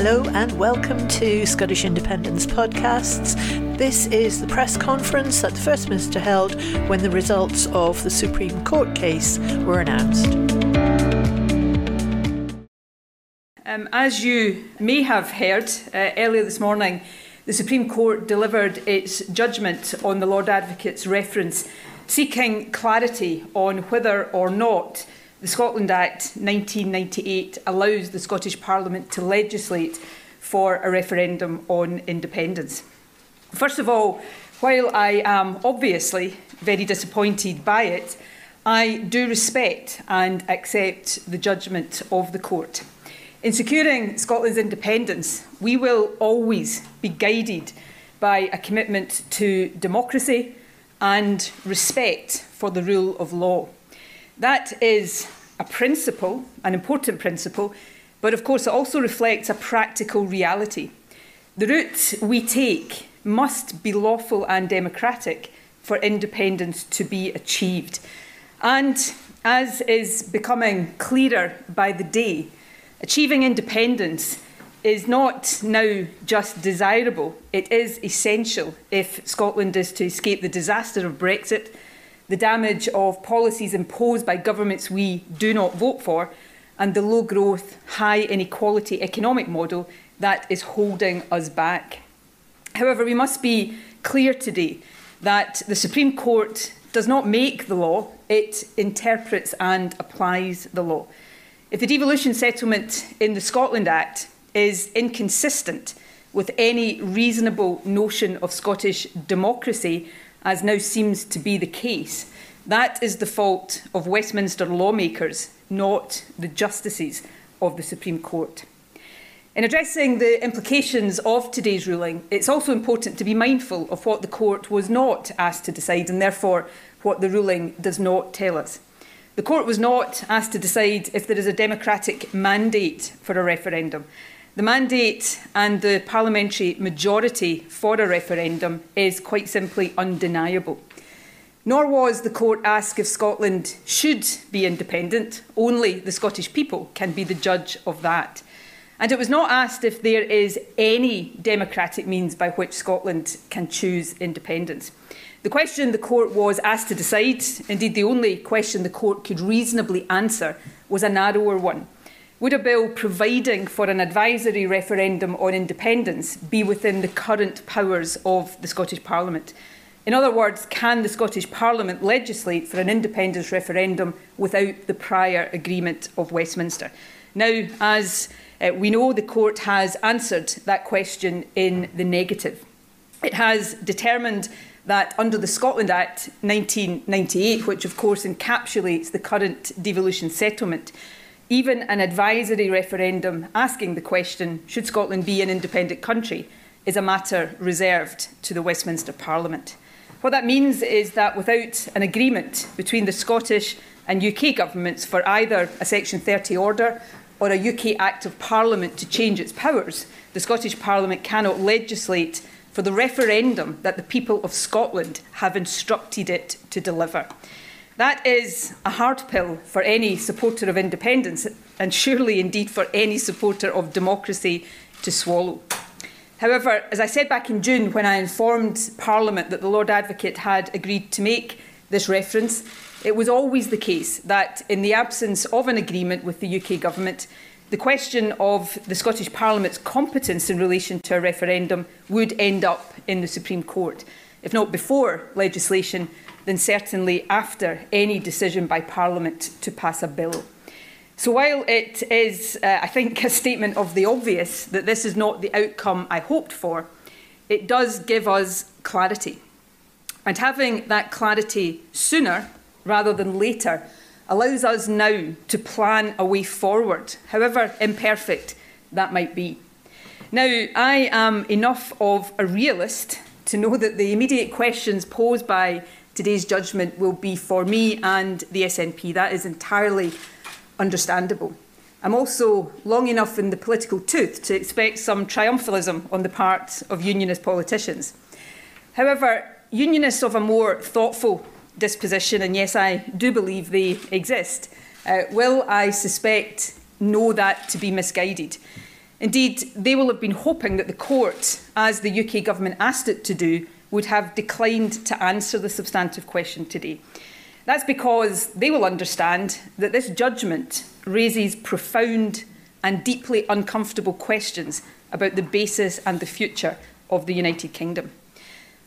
Hello and welcome to Scottish Independence Podcasts. This is the press conference that the First Minister held when the results of the Supreme Court case were announced. Um, as you may have heard uh, earlier this morning, the Supreme Court delivered its judgment on the Lord Advocate's reference, seeking clarity on whether or not the Scotland Act 1998 allows the Scottish Parliament to legislate for a referendum on independence. First of all, while I am obviously very disappointed by it, I do respect and accept the judgment of the court. In securing Scotland's independence, we will always be guided by a commitment to democracy and respect for the rule of law. That is a principle, an important principle, but of course it also reflects a practical reality. The route we take must be lawful and democratic for independence to be achieved. And as is becoming clearer by the day, achieving independence is not now just desirable, it is essential if Scotland is to escape the disaster of Brexit the damage of policies imposed by governments we do not vote for, and the low growth, high inequality economic model that is holding us back. However, we must be clear today that the Supreme Court does not make the law, it interprets and applies the law. If the devolution settlement in the Scotland Act is inconsistent with any reasonable notion of Scottish democracy, as now seems to be the case, that is the fault of Westminster lawmakers, not the justices of the Supreme Court. In addressing the implications of today's ruling, it's also important to be mindful of what the court was not asked to decide and therefore what the ruling does not tell us. The court was not asked to decide if there is a democratic mandate for a referendum, the mandate and the parliamentary majority for a referendum is quite simply undeniable. Nor was the court asked if Scotland should be independent. Only the Scottish people can be the judge of that. And it was not asked if there is any democratic means by which Scotland can choose independence. The question the court was asked to decide, indeed the only question the court could reasonably answer, was a narrower one. Would a bill providing for an advisory referendum on independence be within the current powers of the Scottish Parliament? In other words, can the Scottish Parliament legislate for an independence referendum without the prior agreement of Westminster? Now, as uh, we know, the court has answered that question in the negative. It has determined that under the Scotland Act 1998, which of course encapsulates the current devolution settlement, even an advisory referendum asking the question, should Scotland be an independent country, is a matter reserved to the Westminster Parliament. What that means is that without an agreement between the Scottish and UK governments for either a Section 30 order or a UK Act of Parliament to change its powers, the Scottish Parliament cannot legislate for the referendum that the people of Scotland have instructed it to deliver. That is a hard pill for any supporter of independence, and surely indeed for any supporter of democracy to swallow. However, as I said back in June when I informed Parliament that the Lord Advocate had agreed to make this reference, it was always the case that in the absence of an agreement with the UK Government, the question of the Scottish Parliament's competence in relation to a referendum would end up in the Supreme Court, if not before legislation then certainly after any decision by Parliament to pass a bill. So while it is, uh, I think, a statement of the obvious that this is not the outcome I hoped for, it does give us clarity. And having that clarity sooner rather than later allows us now to plan a way forward, however imperfect that might be. Now, I am enough of a realist to know that the immediate questions posed by today's judgment will be for me and the SNP. That is entirely understandable. I'm also long enough in the political tooth to expect some triumphalism on the part of unionist politicians. However, unionists of a more thoughtful disposition, and yes, I do believe they exist, uh, will, I suspect, know that to be misguided. Indeed, they will have been hoping that the court, as the UK government asked it to do, would have declined to answer the substantive question today. That's because they will understand that this judgment raises profound and deeply uncomfortable questions about the basis and the future of the United Kingdom.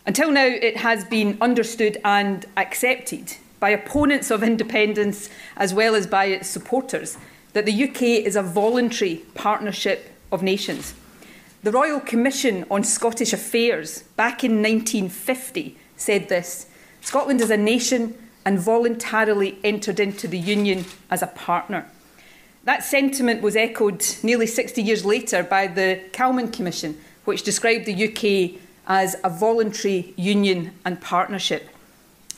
Until now, it has been understood and accepted by opponents of independence as well as by its supporters that the UK is a voluntary partnership of nations. The Royal Commission on Scottish Affairs back in 1950 said this Scotland is a nation and voluntarily entered into the Union as a partner. That sentiment was echoed nearly 60 years later by the Calman Commission, which described the UK as a voluntary union and partnership.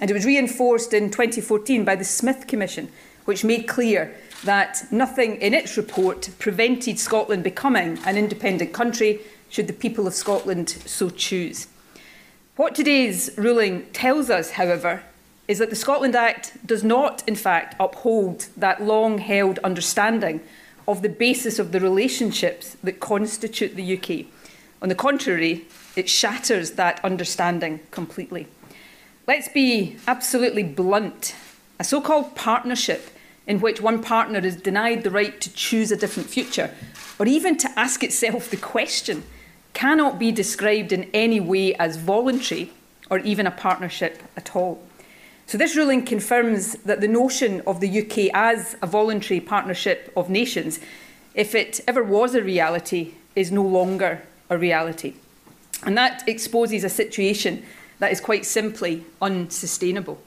And it was reinforced in 2014 by the Smith Commission, which made clear that nothing in its report prevented Scotland becoming an independent country should the people of Scotland so choose. What today's ruling tells us, however, is that the Scotland Act does not, in fact, uphold that long held understanding of the basis of the relationships that constitute the UK. On the contrary, it shatters that understanding completely. Let's be absolutely blunt. A so called partnership in which one partner is denied the right to choose a different future, or even to ask itself the question, cannot be described in any way as voluntary or even a partnership at all. So, this ruling confirms that the notion of the UK as a voluntary partnership of nations, if it ever was a reality, is no longer a reality. And that exposes a situation that is quite simply unsustainable.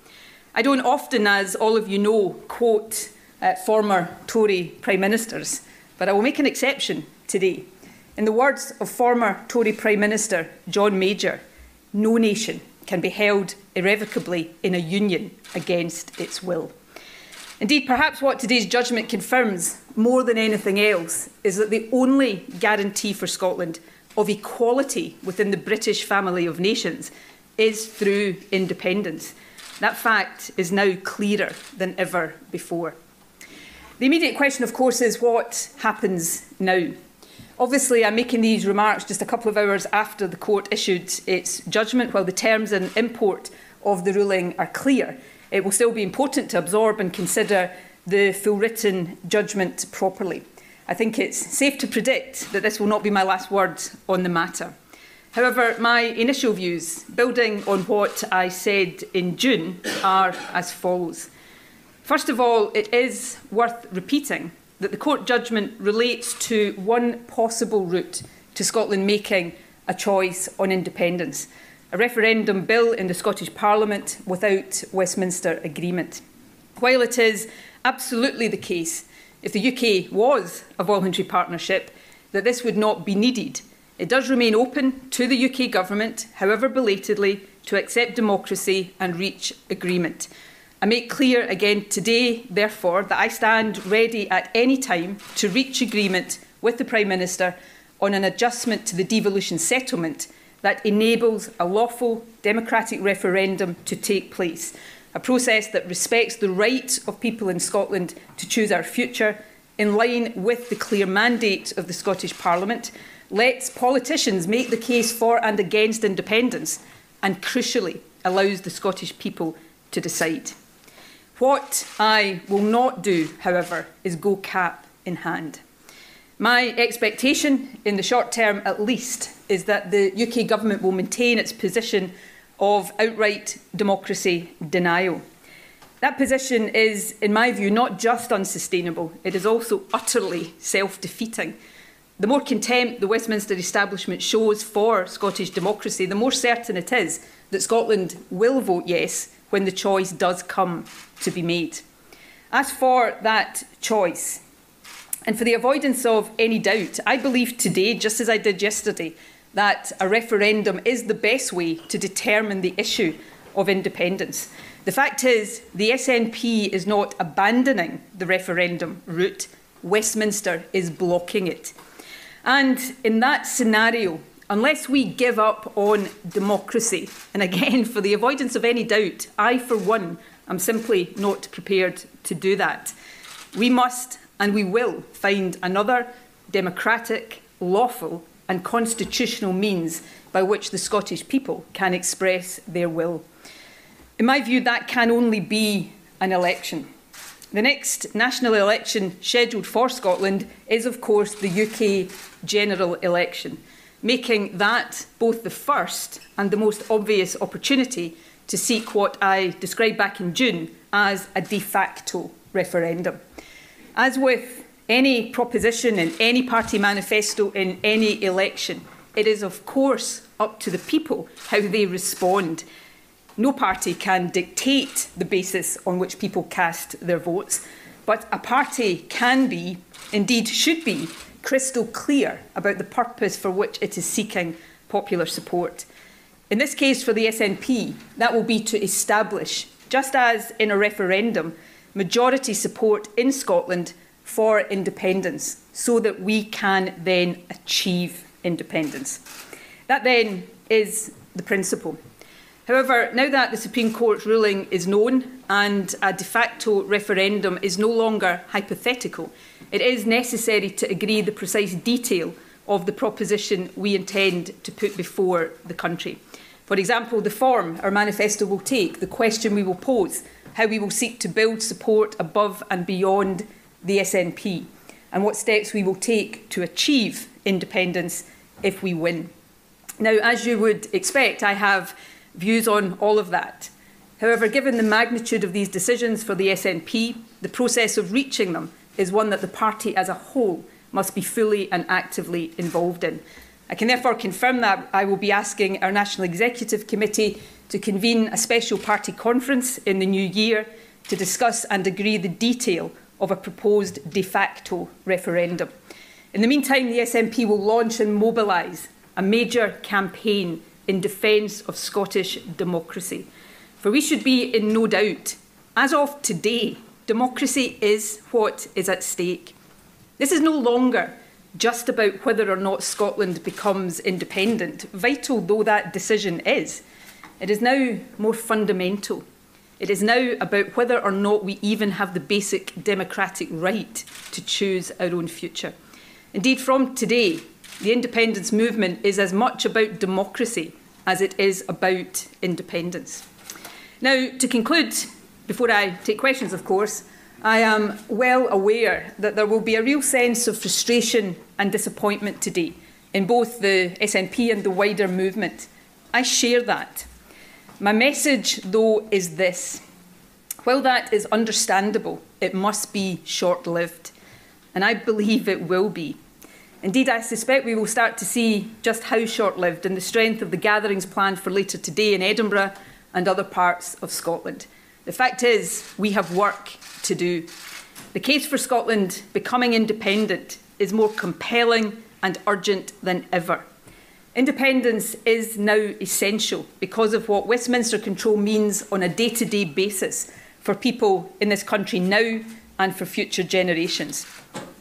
I don't often, as all of you know, quote uh, former Tory Prime Ministers, but I will make an exception today. In the words of former Tory Prime Minister John Major, no nation can be held irrevocably in a union against its will. Indeed, perhaps what today's judgment confirms more than anything else is that the only guarantee for Scotland of equality within the British family of nations is through independence. That fact is now clearer than ever before. The immediate question, of course, is what happens now? Obviously, I'm making these remarks just a couple of hours after the court issued its judgment, while the terms and import of the ruling are clear. It will still be important to absorb and consider the full written judgment properly. I think it's safe to predict that this will not be my last word on the matter. However, my initial views, building on what I said in June, are as follows. First of all, it is worth repeating that the court judgment relates to one possible route to Scotland making a choice on independence a referendum bill in the Scottish Parliament without Westminster agreement. While it is absolutely the case, if the UK was a voluntary partnership, that this would not be needed. It does remain open to the UK government, however belatedly, to accept democracy and reach agreement. I make clear again today, therefore, that I stand ready at any time to reach agreement with the Prime Minister on an adjustment to the devolution settlement that enables a lawful democratic referendum to take place, a process that respects the right of people in Scotland to choose our future in line with the clear mandate of the Scottish Parliament, lets politicians make the case for and against independence, and crucially allows the Scottish people to decide. What I will not do, however, is go cap in hand. My expectation, in the short term at least, is that the UK government will maintain its position of outright democracy denial. That position is, in my view, not just unsustainable, it is also utterly self defeating. The more contempt the Westminster establishment shows for Scottish democracy, the more certain it is that Scotland will vote yes when the choice does come to be made. As for that choice, and for the avoidance of any doubt, I believe today, just as I did yesterday, that a referendum is the best way to determine the issue of independence. The fact is, the SNP is not abandoning the referendum route, Westminster is blocking it. And in that scenario, unless we give up on democracy, and again, for the avoidance of any doubt, I, for one, am simply not prepared to do that. We must and we will find another democratic, lawful, and constitutional means by which the Scottish people can express their will. In my view, that can only be an election. The next national election scheduled for Scotland is, of course, the UK general election, making that both the first and the most obvious opportunity to seek what I described back in June as a de facto referendum. As with any proposition in any party manifesto in any election, it is, of course, up to the people how they respond. No party can dictate the basis on which people cast their votes, but a party can be, indeed should be, crystal clear about the purpose for which it is seeking popular support. In this case, for the SNP, that will be to establish, just as in a referendum, majority support in Scotland for independence so that we can then achieve independence. That then is the principle. However, now that the Supreme Court's ruling is known and a de facto referendum is no longer hypothetical, it is necessary to agree the precise detail of the proposition we intend to put before the country. For example, the form our manifesto will take, the question we will pose, how we will seek to build support above and beyond the SNP, and what steps we will take to achieve independence if we win. Now, as you would expect, I have views on all of that. However, given the magnitude of these decisions for the SNP, the process of reaching them is one that the party as a whole must be fully and actively involved in. I can therefore confirm that I will be asking our National Executive Committee to convene a special party conference in the new year to discuss and agree the detail of a proposed de facto referendum. In the meantime, the SNP will launch and mobilise a major campaign in defence of Scottish democracy. For we should be in no doubt, as of today, democracy is what is at stake. This is no longer just about whether or not Scotland becomes independent, vital though that decision is. It is now more fundamental. It is now about whether or not we even have the basic democratic right to choose our own future. Indeed, from today, the independence movement is as much about democracy as it is about independence. Now, to conclude, before I take questions, of course, I am well aware that there will be a real sense of frustration and disappointment today in both the SNP and the wider movement. I share that. My message, though, is this. While that is understandable, it must be short lived. And I believe it will be. Indeed, I suspect we will start to see just how short lived and the strength of the gatherings planned for later today in Edinburgh and other parts of Scotland. The fact is, we have work to do. The case for Scotland becoming independent is more compelling and urgent than ever. Independence is now essential because of what Westminster control means on a day to day basis for people in this country now and for future generations.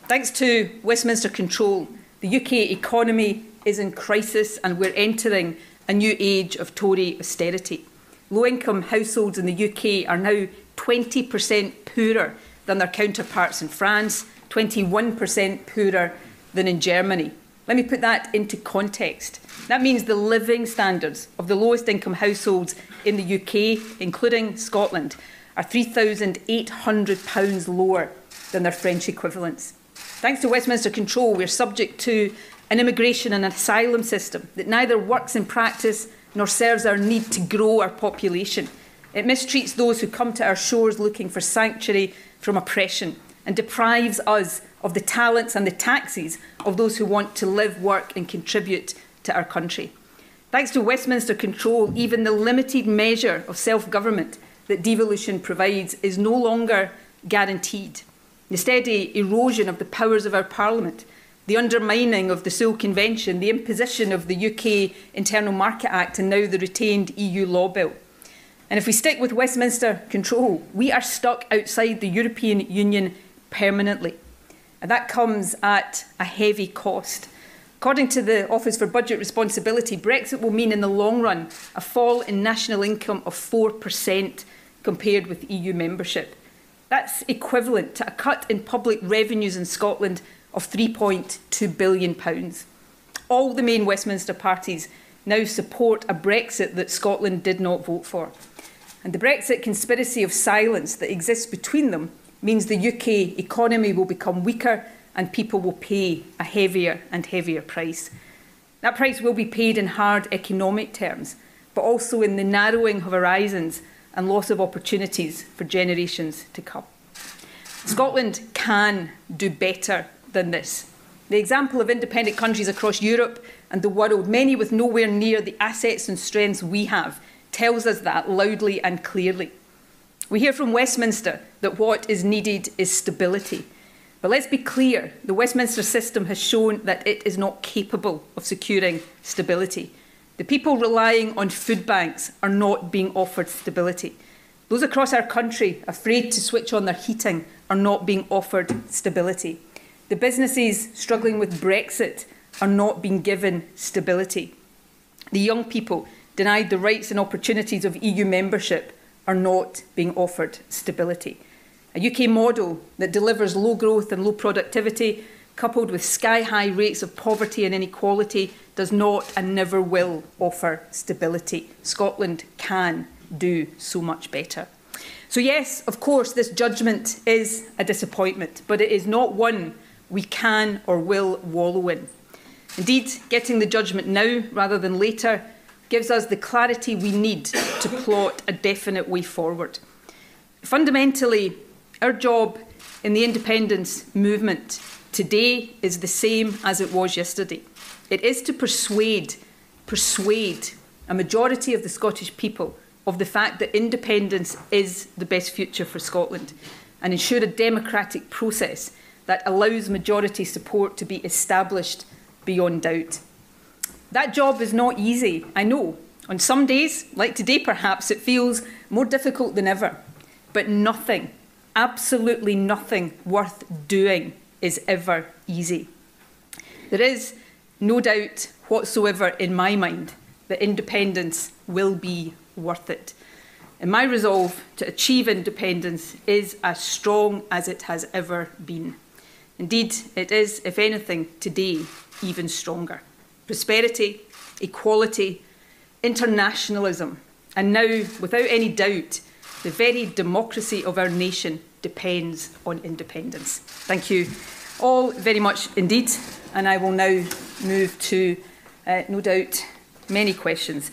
Thanks to Westminster control, the UK economy is in crisis and we're entering a new age of Tory austerity. Low income households in the UK are now 20% poorer than their counterparts in France, 21% poorer than in Germany. Let me put that into context. That means the living standards of the lowest income households in the UK, including Scotland, are £3,800 lower than their French equivalents. Thanks to Westminster control, we're subject to an immigration and asylum system that neither works in practice nor serves our need to grow our population. It mistreats those who come to our shores looking for sanctuary from oppression and deprives us of the talents and the taxes of those who want to live, work, and contribute to our country. Thanks to Westminster control, even the limited measure of self government that devolution provides is no longer guaranteed the steady erosion of the powers of our Parliament, the undermining of the Sewell Convention, the imposition of the UK Internal Market Act, and now the retained EU law bill. And if we stick with Westminster control, we are stuck outside the European Union permanently. And that comes at a heavy cost. According to the Office for Budget Responsibility, Brexit will mean in the long run a fall in national income of 4% compared with EU membership. That's equivalent to a cut in public revenues in Scotland of 3.2 £2 billion. All the main Westminster parties now support a Brexit that Scotland did not vote for. And the Brexit conspiracy of silence that exists between them means the UK economy will become weaker and people will pay a heavier and heavier price. That price will be paid in hard economic terms, but also in the narrowing of horizons and loss of opportunities for generations to come. Scotland can do better than this. The example of independent countries across Europe and the world, many with nowhere near the assets and strengths we have, tells us that loudly and clearly. We hear from Westminster that what is needed is stability. But let's be clear the Westminster system has shown that it is not capable of securing stability. The people relying on food banks are not being offered stability. Those across our country afraid to switch on their heating are not being offered stability. The businesses struggling with Brexit are not being given stability. The young people denied the rights and opportunities of EU membership are not being offered stability. A UK model that delivers low growth and low productivity, coupled with sky high rates of poverty and inequality, does not and never will offer stability. Scotland can do so much better. So, yes, of course, this judgment is a disappointment, but it is not one we can or will wallow in. Indeed, getting the judgment now rather than later gives us the clarity we need to plot a definite way forward. Fundamentally, our job in the independence movement today is the same as it was yesterday. It is to persuade, persuade a majority of the Scottish people of the fact that independence is the best future for Scotland and ensure a democratic process that allows majority support to be established beyond doubt. That job is not easy, I know. On some days, like today perhaps, it feels more difficult than ever. But nothing, absolutely nothing worth doing is ever easy. There is no doubt whatsoever in my mind that independence will be worth it. And my resolve to achieve independence is as strong as it has ever been. Indeed, it is, if anything, today even stronger. Prosperity, equality, internationalism, and now, without any doubt, the very democracy of our nation depends on independence. Thank you all very much indeed, and I will now move to, uh, no doubt, many questions.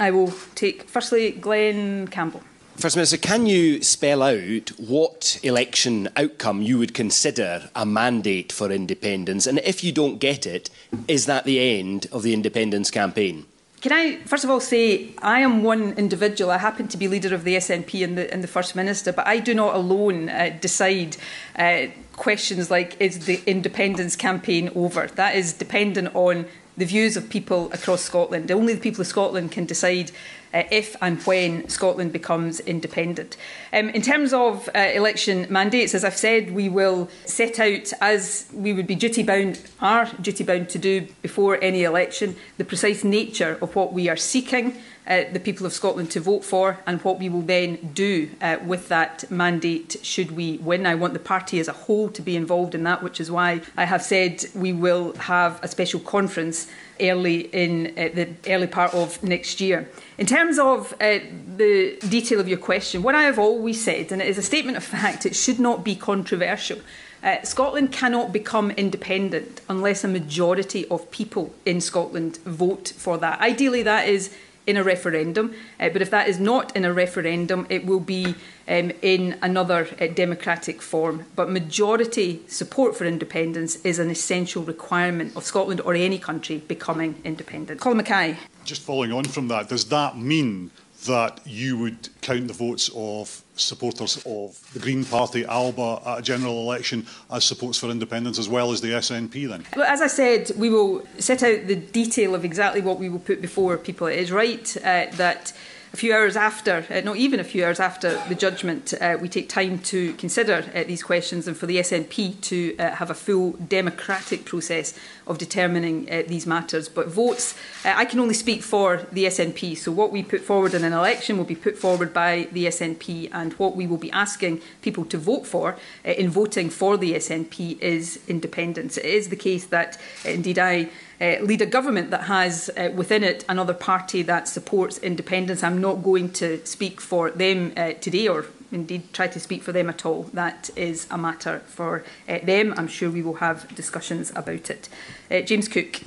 I will take, firstly, Glenn Campbell. First Minister, can you spell out what election outcome you would consider a mandate for independence? And if you don't get it, is that the end of the independence campaign? Can I first of all say I am one individual. I happen to be leader of the SNP and the, and the First Minister, but I do not alone uh, decide uh, questions like is the independence campaign over. That is dependent on the views of people across Scotland. Only the people of Scotland can decide uh, if and when Scotland becomes independent. Um, in terms of uh, election mandates, as I've said, we will set out, as we would be duty bound, are duty bound to do before any election, the precise nature of what we are seeking uh, the people of Scotland to vote for and what we will then do uh, with that mandate should we win. I want the party as a whole to be involved in that, which is why I have said we will have a special conference early in uh, the early part of next year. In terms of uh, the detail of your question, what I have always said, and it is a statement of fact, it should not be controversial. Uh, Scotland cannot become independent unless a majority of people in Scotland vote for that. Ideally, that is in a referendum. Uh, but if that is not in a referendum, it will be um, in another uh, democratic form. But majority support for independence is an essential requirement of Scotland or any country becoming independent. Colin Mackay. Just following on from that, does that mean that you would count the votes of supporters of the Green Party, ALBA, at a general election as supports for independence as well as the SNP then? Well, as I said, we will set out the detail of exactly what we will put before people. It is right uh, that a few hours after, uh, not even a few hours after the judgment, uh, we take time to consider uh, these questions and for the SNP to uh, have a full democratic process of determining uh, these matters. But votes, uh, I can only speak for the SNP. So what we put forward in an election will be put forward by the SNP, and what we will be asking people to vote for uh, in voting for the SNP is independence. It is the case that, uh, indeed, I uh, lead a government that has uh, within it another party that supports independence. I'm not going to speak for them uh, today or indeed try to speak for them at all. That is a matter for uh, them. I'm sure we will have discussions about it. Uh, James Cook.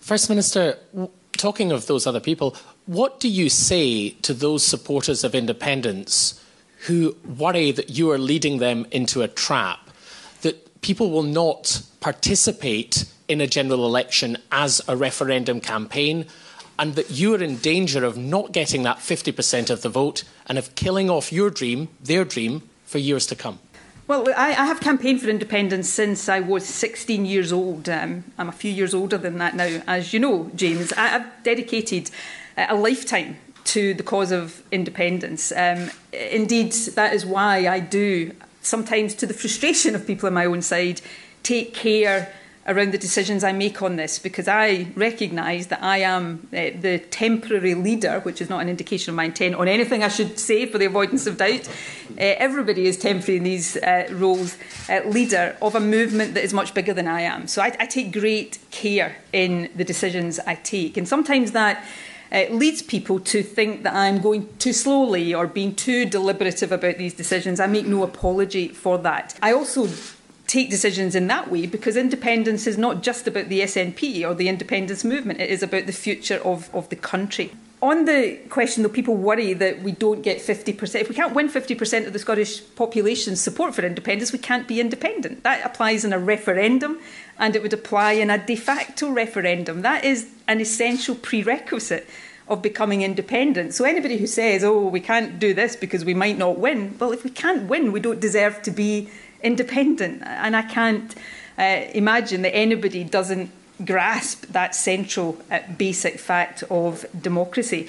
First Minister, talking of those other people, what do you say to those supporters of independence who worry that you are leading them into a trap, that people will not participate in a general election as a referendum campaign, and that you are in danger of not getting that 50% of the vote and of killing off your dream, their dream, for years to come? Well, I, I have campaigned for independence since I was 16 years old. Um, I'm a few years older than that now, as you know, James. I, have dedicated uh, a lifetime to the cause of independence. Um, indeed, that is why I do, sometimes to the frustration of people on my own side, take care around the decisions I make on this because I recognise that I am uh, the temporary leader, which is not an indication of my intent on anything I should say for the avoidance of doubt. Uh, everybody is temporary in these uh, roles, leader of a movement that is much bigger than I am. So I, I take great care in the decisions I take. And sometimes that leads people to think that I'm going too slowly or being too deliberative about these decisions. I make no apology for that. I also take decisions in that way because independence is not just about the SNP or the independence movement, it is about the future of, of the country. On the question, though, people worry that we don't get 50%. If we can't win 50% of the Scottish population's support for independence, we can't be independent. That applies in a referendum and it would apply in a de facto referendum. That is an essential prerequisite of becoming independent. So anybody who says, oh, we can't do this because we might not win, well, if we can't win, we don't deserve to be independent. And I can't uh, imagine that anybody doesn't grasp that central uh, basic fact of democracy.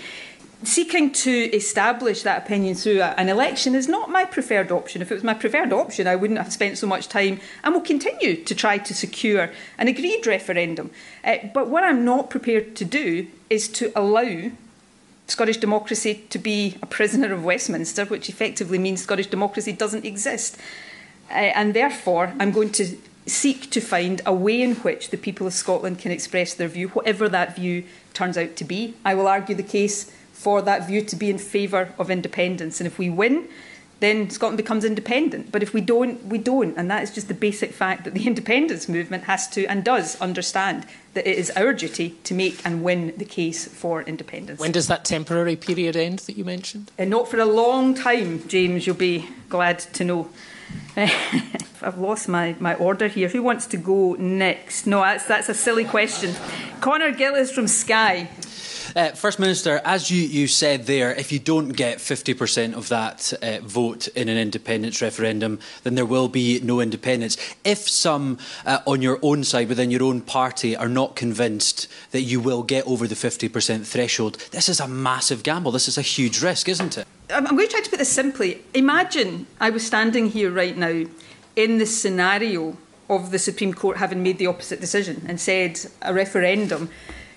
Seeking to establish that opinion through an election is not my preferred option. If it was my preferred option, I wouldn't have spent so much time and will continue to try to secure an agreed referendum. Uh, but what I'm not prepared to do is to allow Scottish democracy to be a prisoner of Westminster, which effectively means Scottish democracy doesn't exist. Uh, and therefore, I'm going to seek to find a way in which the people of Scotland can express their view, whatever that view turns out to be. I will argue the case for that view to be in favour of independence. And if we win, then Scotland becomes independent. But if we don't, we don't. And that is just the basic fact that the independence movement has to and does understand that it is our duty to make and win the case for independence. When does that temporary period end that you mentioned? And uh, not for a long time, James, you'll be glad to know. I've lost my, my order here. Who wants to go next? No, that's, that's a silly question. Connor Gillies from Sky. Uh, First Minister, as you, you said there, if you don't get 50% of that uh, vote in an independence referendum, then there will be no independence. If some uh, on your own side, within your own party, are not convinced that you will get over the 50% threshold, this is a massive gamble. This is a huge risk, isn't it? I'm going to try to put this simply. Imagine I was standing here right now in the scenario of the Supreme Court having made the opposite decision and said a referendum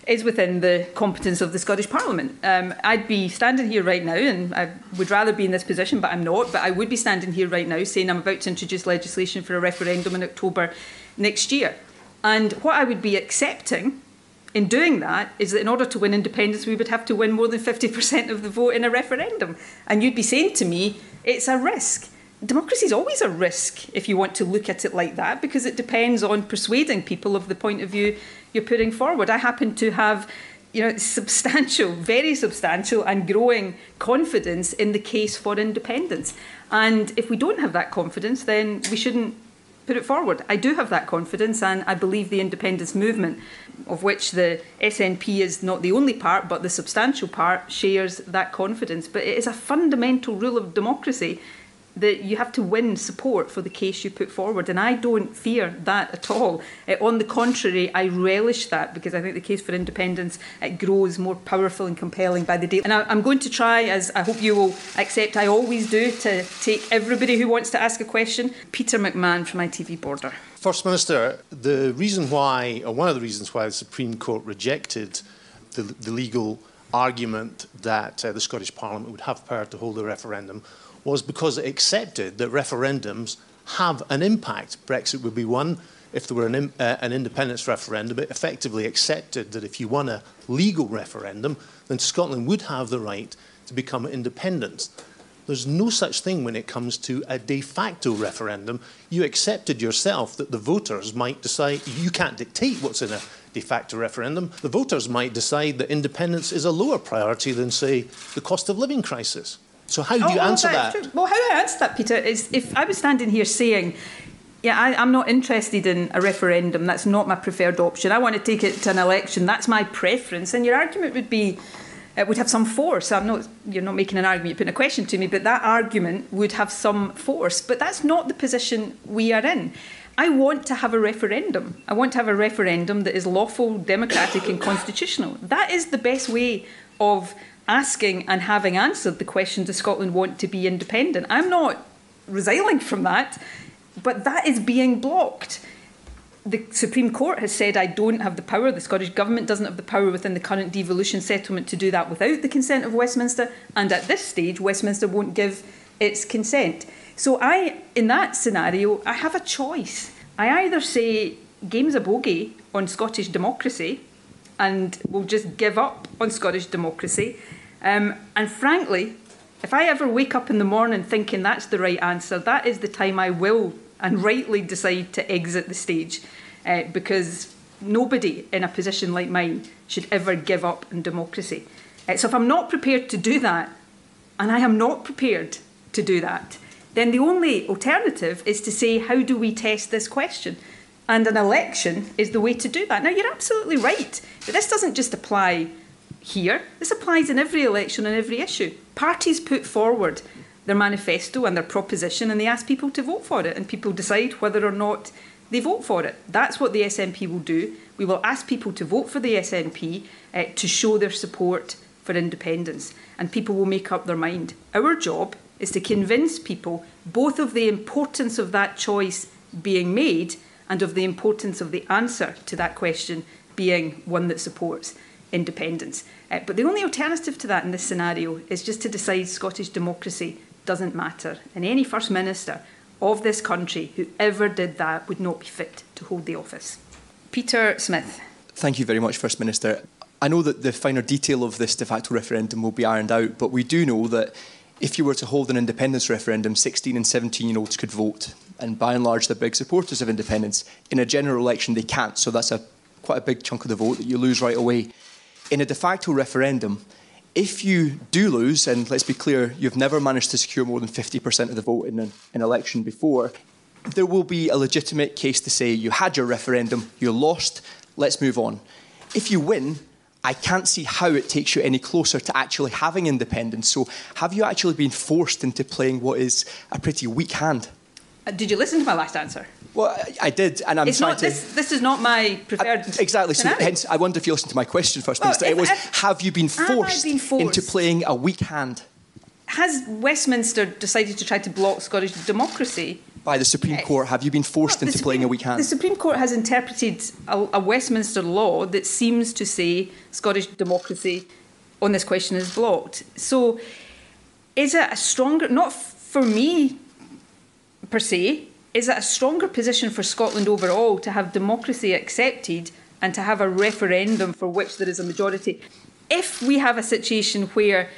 is within the competence of the Scottish Parliament. Um, I'd be standing here right now, and I would rather be in this position, but I'm not. But I would be standing here right now saying I'm about to introduce legislation for a referendum in October next year. And what I would be accepting in doing that is that in order to win independence, we would have to win more than 50% of the vote in a referendum. And you'd be saying to me, it's a risk. Democracy is always a risk if you want to look at it like that, because it depends on persuading people of the point of view you're putting forward. I happen to have you know, substantial, very substantial and growing confidence in the case for independence. And if we don't have that confidence, then we shouldn't put it forward. I do have that confidence, and I believe the independence movement, of which the SNP is not the only part, but the substantial part, shares that confidence. But it is a fundamental rule of democracy that you have to win support for the case you put forward. And I don't fear that at all. Uh, on the contrary, I relish that because I think the case for independence grows more powerful and compelling by the day. And I, I'm going to try, as I hope you will accept, I always do, to take everybody who wants to ask a question. Peter McMahon from ITV Border. First Minister, the reason why, or one of the reasons why the Supreme Court rejected the, the legal argument that uh, the Scottish Parliament would have power to hold a referendum was because it accepted that referendums have an impact. Brexit would be one if there were an, uh, an independence referendum. It effectively accepted that if you won a legal referendum, then Scotland would have the right to become independent. There's no such thing when it comes to a de facto referendum. You accepted yourself that the voters might decide, you can't dictate what's in a de facto referendum. The voters might decide that independence is a lower priority than, say, the cost of living crisis. So how do oh, you well, answer that? True. Well, how do I answer that, Peter, is if I was standing here saying, yeah, I, I'm not interested in a referendum. That's not my preferred option. I want to take it to an election. That's my preference. And your argument would be, it would have some force. I'm not, you're not making an argument, you're putting a question to me, but that argument would have some force. But that's not the position we are in. I want to have a referendum. I want to have a referendum that is lawful, democratic, and constitutional. That is the best way of asking and having answered the question Does Scotland want to be independent? I'm not resiling from that, but that is being blocked. The Supreme Court has said I don't have the power, the Scottish Government doesn't have the power within the current devolution settlement to do that without the consent of Westminster, and at this stage, Westminster won't give its consent. So I, in that scenario, I have a choice. I either say game's a bogey on Scottish democracy and we'll just give up on Scottish democracy. Um, and frankly, if I ever wake up in the morning thinking that's the right answer, that is the time I will and rightly decide to exit the stage uh, because nobody in a position like mine should ever give up on democracy. Uh, so if I'm not prepared to do that, and I am not prepared to do that, then the only alternative is to say, how do we test this question? And an election is the way to do that. Now, you're absolutely right, but this doesn't just apply here, this applies in every election and every issue. Parties put forward their manifesto and their proposition and they ask people to vote for it, and people decide whether or not they vote for it. That's what the SNP will do. We will ask people to vote for the SNP uh, to show their support for independence, and people will make up their mind. Our job is to convince people both of the importance of that choice being made and of the importance of the answer to that question being one that supports independence. Uh, but the only alternative to that in this scenario is just to decide Scottish democracy doesn't matter. And any First Minister of this country who ever did that would not be fit to hold the office. Peter Smith. Thank you very much, First Minister. I know that the finer detail of this de facto referendum will be ironed out, but we do know that if you were to hold an independence referendum, 16 and 17 year olds could vote. And by and large, they're big supporters of independence. In a general election, they can't. So that's a, quite a big chunk of the vote that you lose right away. In a de facto referendum, if you do lose, and let's be clear, you've never managed to secure more than 50% of the vote in an, election before, there will be a legitimate case to say you had your referendum, you lost, let's move on. If you win, I can't see how it takes you any closer to actually having independence. So, have you actually been forced into playing what is a pretty weak hand? Uh, did you listen to my last answer? Well, I, did, and I'm it's trying not, to. This, this is not my preferred. Uh, exactly. So, scenario. hence, I wonder if you listened to my question, First Well, Minister. if- It was: if- Have you been forced, been forced? into playing a weak hand Has Westminster decided to try to block Scottish democracy? by the Supreme Yes. Court? Have you been forced Well, into playing a weak hand? The Supreme Court has interpreted a, a Westminster law that seems to say Scottish democracy on this question is blocked. So, is it a stronger, not for me per se, is it a stronger position for Scotland overall to have democracy accepted and to have a referendum for which there is a majority? If we have a situation where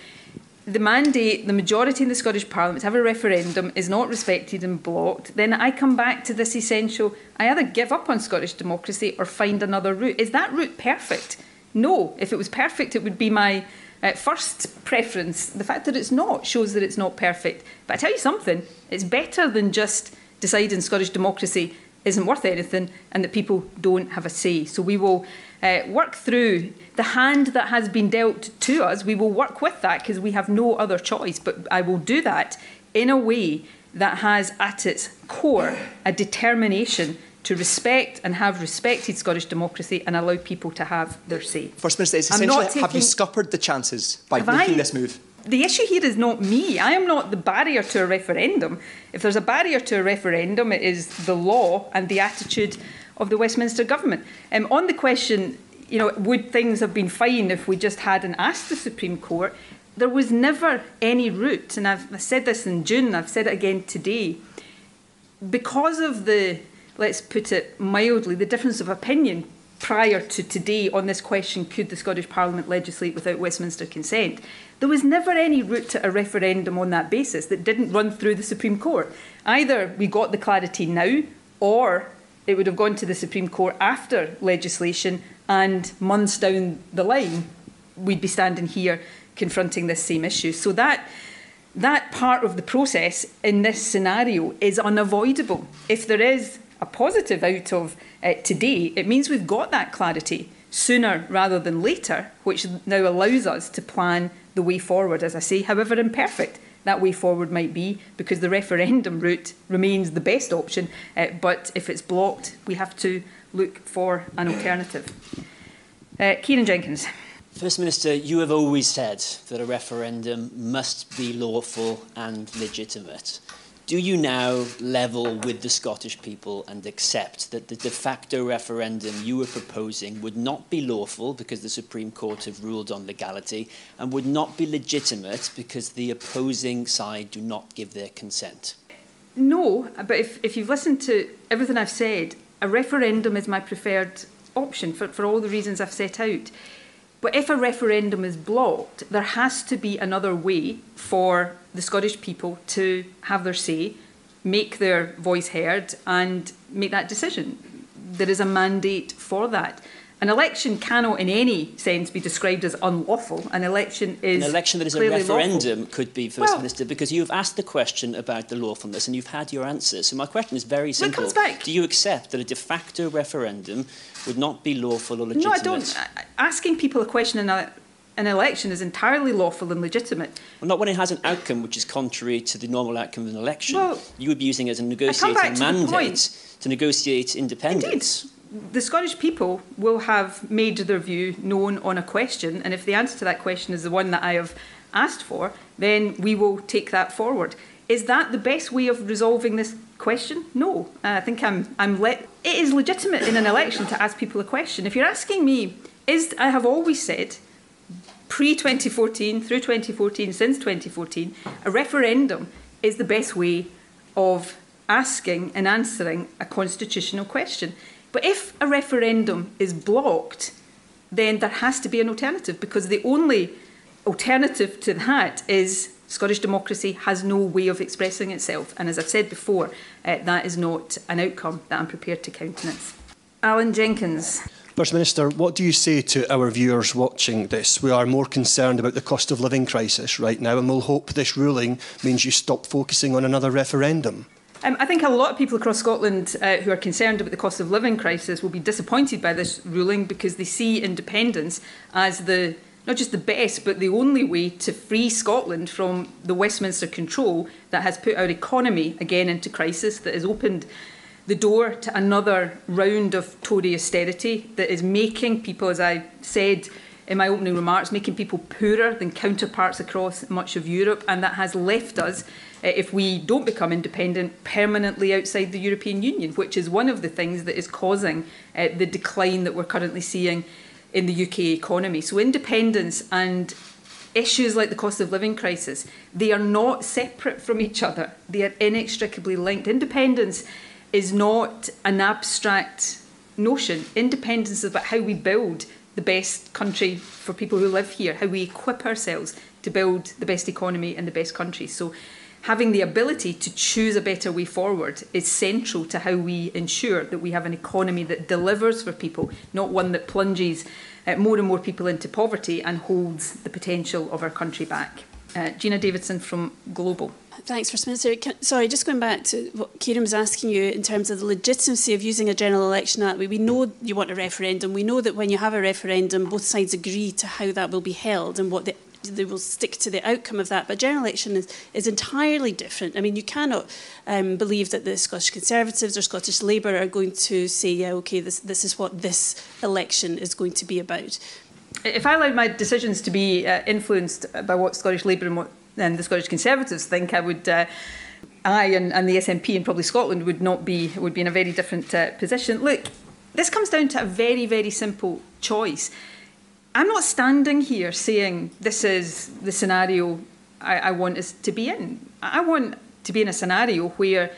the mandate, the majority in the Scottish Parliament to have a referendum is not respected and blocked, then I come back to this essential I either give up on Scottish democracy or find another route. Is that route perfect? No. If it was perfect, it would be my uh, first preference. The fact that it's not shows that it's not perfect. But I tell you something, it's better than just deciding Scottish democracy isn't worth anything and that people don't have a say. So we will uh, work through the hand that has been dealt to us. We will work with that because we have no other choice. But I will do that in a way that has at its core a determination to respect and have respected Scottish democracy and allow people to have their say. First Minister, it's essentially not have you scuppered the chances by making I- this move? The issue here is not me. I am not the barrier to a referendum. If there's a barrier to a referendum, it is the law and the attitude of the Westminster government. Um, on the question, you know, would things have been fine if we just hadn't asked the Supreme Court? There was never any route, and I've I said this in June, I've said it again today, because of the, let's put it mildly, the difference of opinion prior to today on this question could the Scottish Parliament legislate without Westminster consent? There was never any route to a referendum on that basis that didn't run through the Supreme Court. Either we got the clarity now, or it would have gone to the Supreme Court after legislation, and months down the line, we'd be standing here confronting this same issue. So that that part of the process in this scenario is unavoidable. If there is a positive out of uh, today, it means we've got that clarity sooner rather than later, which now allows us to plan the way forward, as I say, however imperfect that way forward might be, because the referendum route remains the best option. Uh, but if it's blocked, we have to look for an alternative. Uh, Kieran Jenkins. First Minister, you have always said that a referendum must be lawful and legitimate. Do you now level with the Scottish people and accept that the de facto referendum you were proposing would not be lawful because the Supreme Court have ruled on legality and would not be legitimate because the opposing side do not give their consent? No, but if, if you've listened to everything I've said, a referendum is my preferred option for, for all the reasons I've set out. But if a referendum is blocked, there has to be another way for the Scottish people to have their say, make their voice heard, and make that decision. There is a mandate for that. An election cannot, in any sense, be described as unlawful. An election is An election that is a referendum lawful. could be, First Well- Minister, because you've asked the question about the lawfulness and you've had your answer. So my question is very simple. comes back- Do you accept that a de facto referendum would not be lawful or legitimate? No? I don't. Asking people a question in a, an election is entirely lawful and legitimate. Well, not when it has an outcome which is contrary to the normal outcome of an election. Well, you would be using it as a negotiating back to the mandate to negotiate independence. The Scottish people will have made their view known on a question, and if the answer to that question is the one that I have asked for, then we will take that forward. Is that the best way of resolving this question? No. I think I'm, I'm let. It is legitimate in an election to ask people a question. If you're asking me, is I have always said pre 2014, through 2014, since 2014, a referendum is the best way of asking and answering a constitutional question. But if a referendum is blocked, then there has to be an alternative because the only alternative to that is Scottish democracy has no way of expressing itself. And as I've said before, uh, that is not an outcome that I'm prepared to countenance. Alan Jenkins. First Minister, what do you say to our viewers watching this? We are more concerned about the cost of living crisis right now, and we'll hope this ruling means you stop focusing on another referendum. Um, I think a lot of people across Scotland uh, who are concerned about the cost of living crisis will be disappointed by this ruling because they see independence as the not just the best but the only way to free Scotland from the Westminster control that has put our economy again into crisis, that has opened the door to another round of Tory austerity that is making people, as I said in my opening remarks, making people poorer than counterparts across much of Europe, and that has left us, if we don't become independent, permanently outside the European Union, which is one of the things that is causing uh, the decline that we're currently seeing in the UK economy. So, independence and issues like the cost of living crisis, they are not separate from each other. They are inextricably linked. Independence is not an abstract notion. Independence is about how we build the best country for people who live here, how we equip ourselves to build the best economy in the best country. So having the ability to choose a better way forward is central to how we ensure that we have an economy that delivers for people, not one that plunges uh, more and more people into poverty and holds the potential of our country back. Uh, Gina Davidson from Global. Thanks, First Minister. Can, sorry, just going back to what Kieran was asking you in terms of the legitimacy of using a general election that way. We know you want a referendum. We know that when you have a referendum, both sides agree to how that will be held and what the they will stick to the outcome of that. But general election is, is entirely different. I mean, you cannot um, believe that the Scottish Conservatives or Scottish Labour are going to say, yeah, okay, this, this is what this election is going to be about. If I allowed my decisions to be uh, influenced by what Scottish Labour and, what, and the Scottish Conservatives think, I would. Uh, I and, and the SNP and probably Scotland would not be would be in a very different uh, position. Look, this comes down to a very very simple choice. I'm not standing here saying this is the scenario I, I want us to be in. I want to be in a scenario where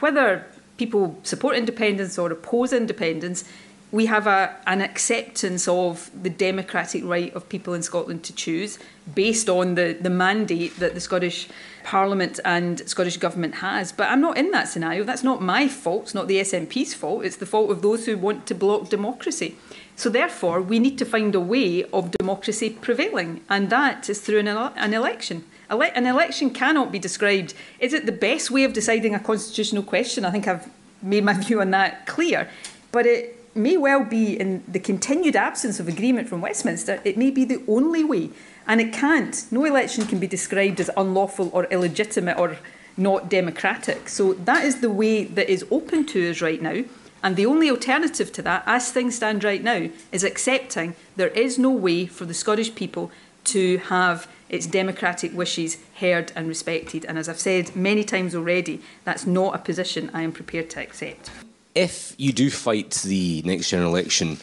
whether people support independence or oppose independence, we have a, an acceptance of the democratic right of people in Scotland to choose based on the, the mandate that the Scottish Parliament and Scottish Government has. But I'm not in that scenario. That's not my fault. It's not the SNP's fault. It's the fault of those who want to block democracy. So therefore, we need to find a way of democracy prevailing, and that is through an, an election. Ele an election cannot be described. Is it the best way of deciding a constitutional question? I think I've made my view on that clear. But it may well be, in the continued absence of agreement from Westminster, it may be the only way. And it can't. No election can be described as unlawful or illegitimate or not democratic. So that is the way that is open to us right now. And the only alternative to that, as things stand right now, is accepting there is no way for the Scottish people to have its democratic wishes heard and respected. And as I've said many times already, that's not a position I am prepared to accept if you do fight the next general election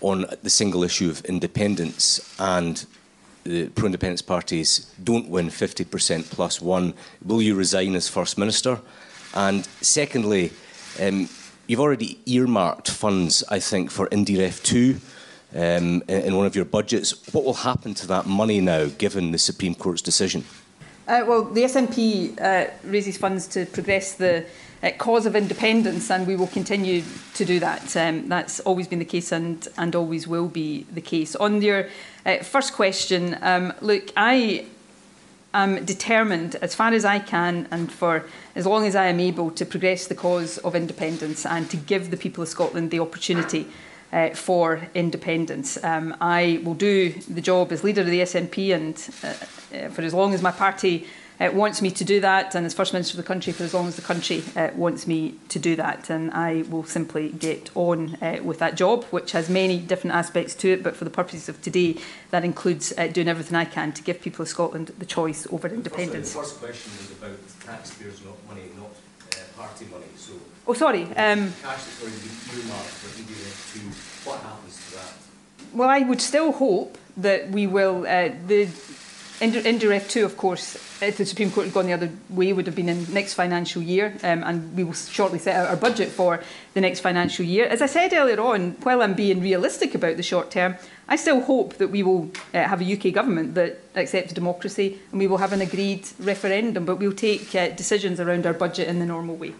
on the single issue of independence and the pro independence parties don't win 50% plus one, will you resign as First Minister? And secondly, um, you've already earmarked funds, I think, for IndyRef 2 um, in one of your budgets. What will happen to that money now, given the Supreme Court's decision? Uh, well, the SNP uh, raises funds to progress the uh, cause of independence, and we will continue to do that. Um, that's always been the case and, and always will be the case. On your uh, first question, um, look, I am determined as far as I can and for as long as I am able to progress the cause of independence and to give the people of Scotland the opportunity uh, for independence. Um, I will do the job as leader of the SNP and uh, uh, for as long as my party uh, wants me to do that, and as First Minister of the country for as long as the country uh, wants me to do that. And I will simply get on uh, with that job, which has many different aspects to it, but for the purposes of today, that includes uh, doing everything I can to give people of Scotland the choice over independence. the first question was about taxpayers' not money, not uh, party money. So oh, sorry. Um, cash that's already been earmarked for IndyRef 2, what happens to that? Well, I would still hope that we will. Uh, the IndyRef 2, of course, if the Supreme Court had gone the other way, would have been in next financial year, um, and we will shortly set out our budget for the next financial year. As I said earlier on, while I'm being realistic about the short term, I still hope that we will uh, have a UK government that accepts democracy and we will have an agreed referendum, but we'll take uh, decisions around our budget in the normal way.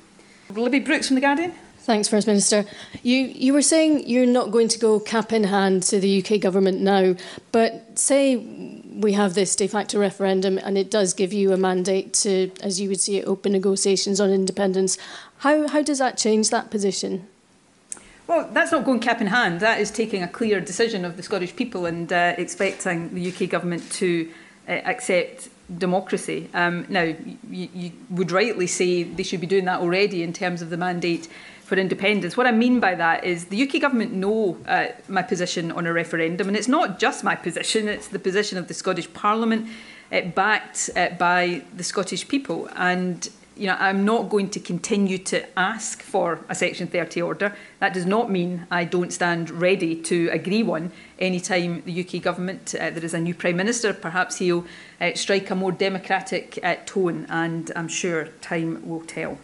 Libby Brooks from The Guardian. Thanks, First Minister. You, you were saying you're not going to go cap in hand to the UK government now, but say we have this de facto referendum and it does give you a mandate to, as you would see it, open negotiations on independence. How, how does that change that position? Well, that's not going cap in hand. That is taking a clear decision of the Scottish people and uh, expecting the UK government to uh, accept democracy. Um, now, you, you would rightly say they should be doing that already in terms of the mandate for independence. What I mean by that is the UK government know uh, my position on a referendum, and it's not just my position, it's the position of the Scottish Parliament, uh, backed uh, by the Scottish people. And you know, I'm not going to continue to ask for a Section 30 order. That does not mean I don't stand ready to agree one anytime the UK government, uh, there is a new Prime Minister, perhaps he'll uh, strike a more democratic uh, tone, and I'm sure time will tell.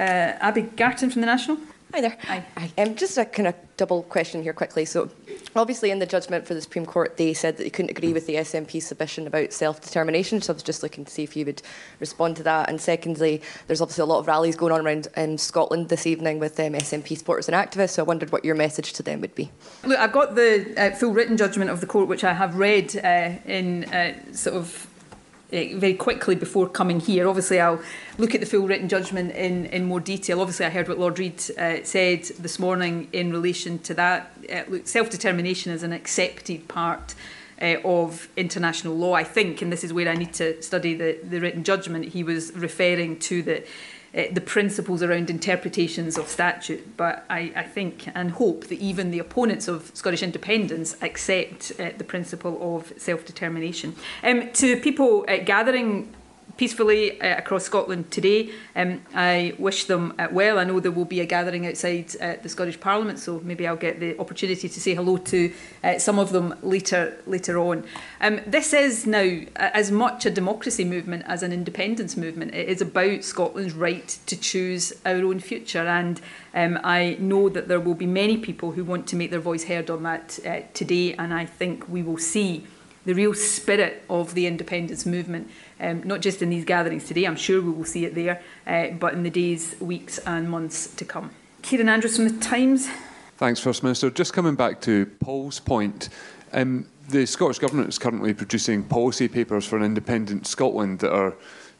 Uh, Abby Garton from The National. Hi there. Hi. Um, just a kind of double question here quickly. So, obviously, in the judgment for the Supreme Court, they said that they couldn't agree with the SNP submission about self determination. So, I was just looking to see if you would respond to that. And secondly, there's obviously a lot of rallies going on around in Scotland this evening with um, SNP supporters and activists. So, I wondered what your message to them would be. Look, I've got the uh, full written judgment of the court, which I have read uh, in uh, sort of Eh, very quickly before coming here. Obviously, I'll look at the full written judgment in, in more detail. Obviously, I heard what Lord Reid uh, eh, said this morning in relation to that. Uh, self-determination is an accepted part uh, of international law, I think, and this is where I need to study the, the written judgment. He was referring to the uh, the principles around interpretations of statute. But I, I think and hope that even the opponents of Scottish independence accept uh, the principle of self-determination. Um, to people uh, gathering peacefully uh, across Scotland today. Um, I wish them uh, well. I know there will be a gathering outside uh, the Scottish Parliament, so maybe I'll get the opportunity to say hello to uh, some of them later later on. Um, this is now as much a democracy movement as an independence movement. It is about Scotland's right to choose our own future, and um, I know that there will be many people who want to make their voice heard on that uh, today, and I think we will see the real spirit of the independence movement um, not just in these gatherings today, I'm sure we will see it there, uh, but in the days, weeks and months to come. Kieran Andrews from the Times. Thanks, First Minister. Just coming back to Paul's point, um, the Scottish Government is currently producing policy papers for an independent Scotland that are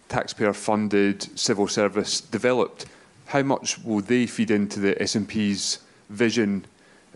taxpayer funded, civil service developed. How much will they feed into the SNP's vision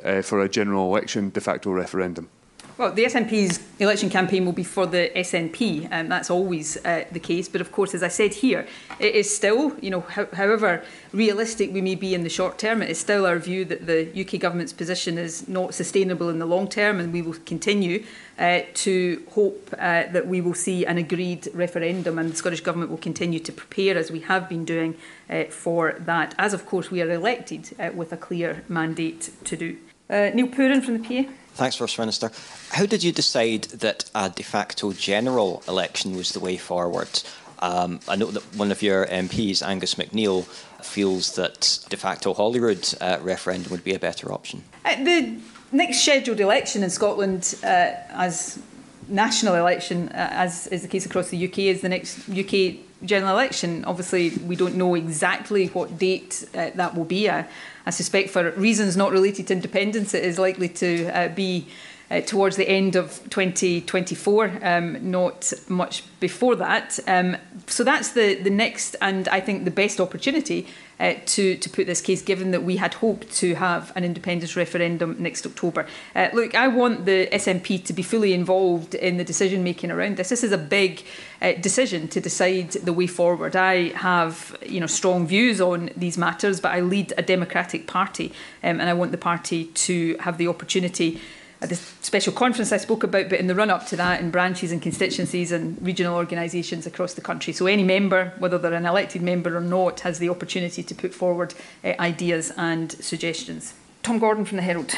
uh, for a general election de facto referendum? Well, the SNP's election campaign will be for the SNP, and that's always uh, the case. But of course, as I said here, it is still, you know, ho however realistic we may be in the short term, it is still our view that the UK government's position is not sustainable in the long term, and we will continue uh, to hope uh, that we will see an agreed referendum, and the Scottish government will continue to prepare, as we have been doing, uh, for that. As of course we are elected uh, with a clear mandate to do. Uh, Neil Pooran from the PA. Thanks, First Minister. How did you decide that a de facto general election was the way forward? Um, I know that one of your MPs, Angus MacNeil, feels that de facto Holyrood uh, referendum would be a better option. Uh, the next scheduled election in Scotland, uh, as national election, uh, as is the case across the UK, is the next UK general election. Obviously, we don't know exactly what date uh, that will be. I, I suspect for reasons not related to independence, it is likely to uh, be uh, towards the end of 2024, um, not much before that. Um, so that's the, the next and I think the best opportunity uh, to, to put this case, given that we had hoped to have an independence referendum next October. Uh, look, I want the SNP to be fully involved in the decision making around this. This is a big uh, decision to decide the way forward. I have you know, strong views on these matters, but I lead a democratic party um, and I want the party to have the opportunity at the special conference I spoke about, but in the run up to that, in branches and constituencies and regional organisations across the country. So any member, whether they're an elected member or not, has the opportunity to put forward uh, ideas and suggestions. Tom Gordon from the Herald.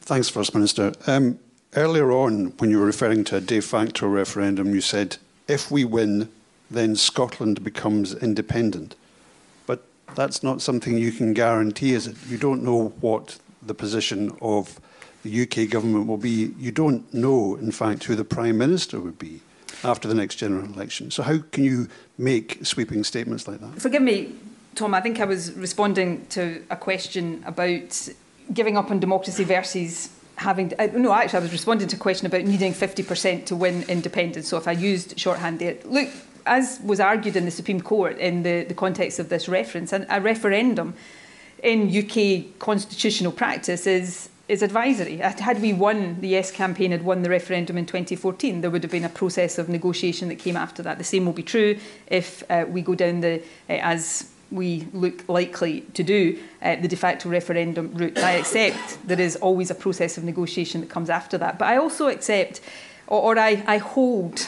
Thanks, First Minister. Um, earlier on, when you were referring to a de facto referendum, you said if we win, then Scotland becomes independent. But that's not something you can guarantee, is it? You don't know what the position of the UK government will be. You don't know, in fact, who the Prime Minister would be after the next general election. So how can you make sweeping statements like that? Forgive me, Tom, I think I was responding to a question about giving up on democracy versus having to, uh, no actually I was responding to a question about needing 50% to win independence so if I used shorthand there look as was argued in the Supreme Court in the, the context of this reference a referendum in UK constitutional practice is is advisory. Had we won, the Yes campaign had won the referendum in 2014, there would have been a process of negotiation that came after that. The same will be true if uh, we go down the, uh, as we look likely to do, uh, the de facto referendum route. I accept there is always a process of negotiation that comes after that. But I also accept, or, or I, I hold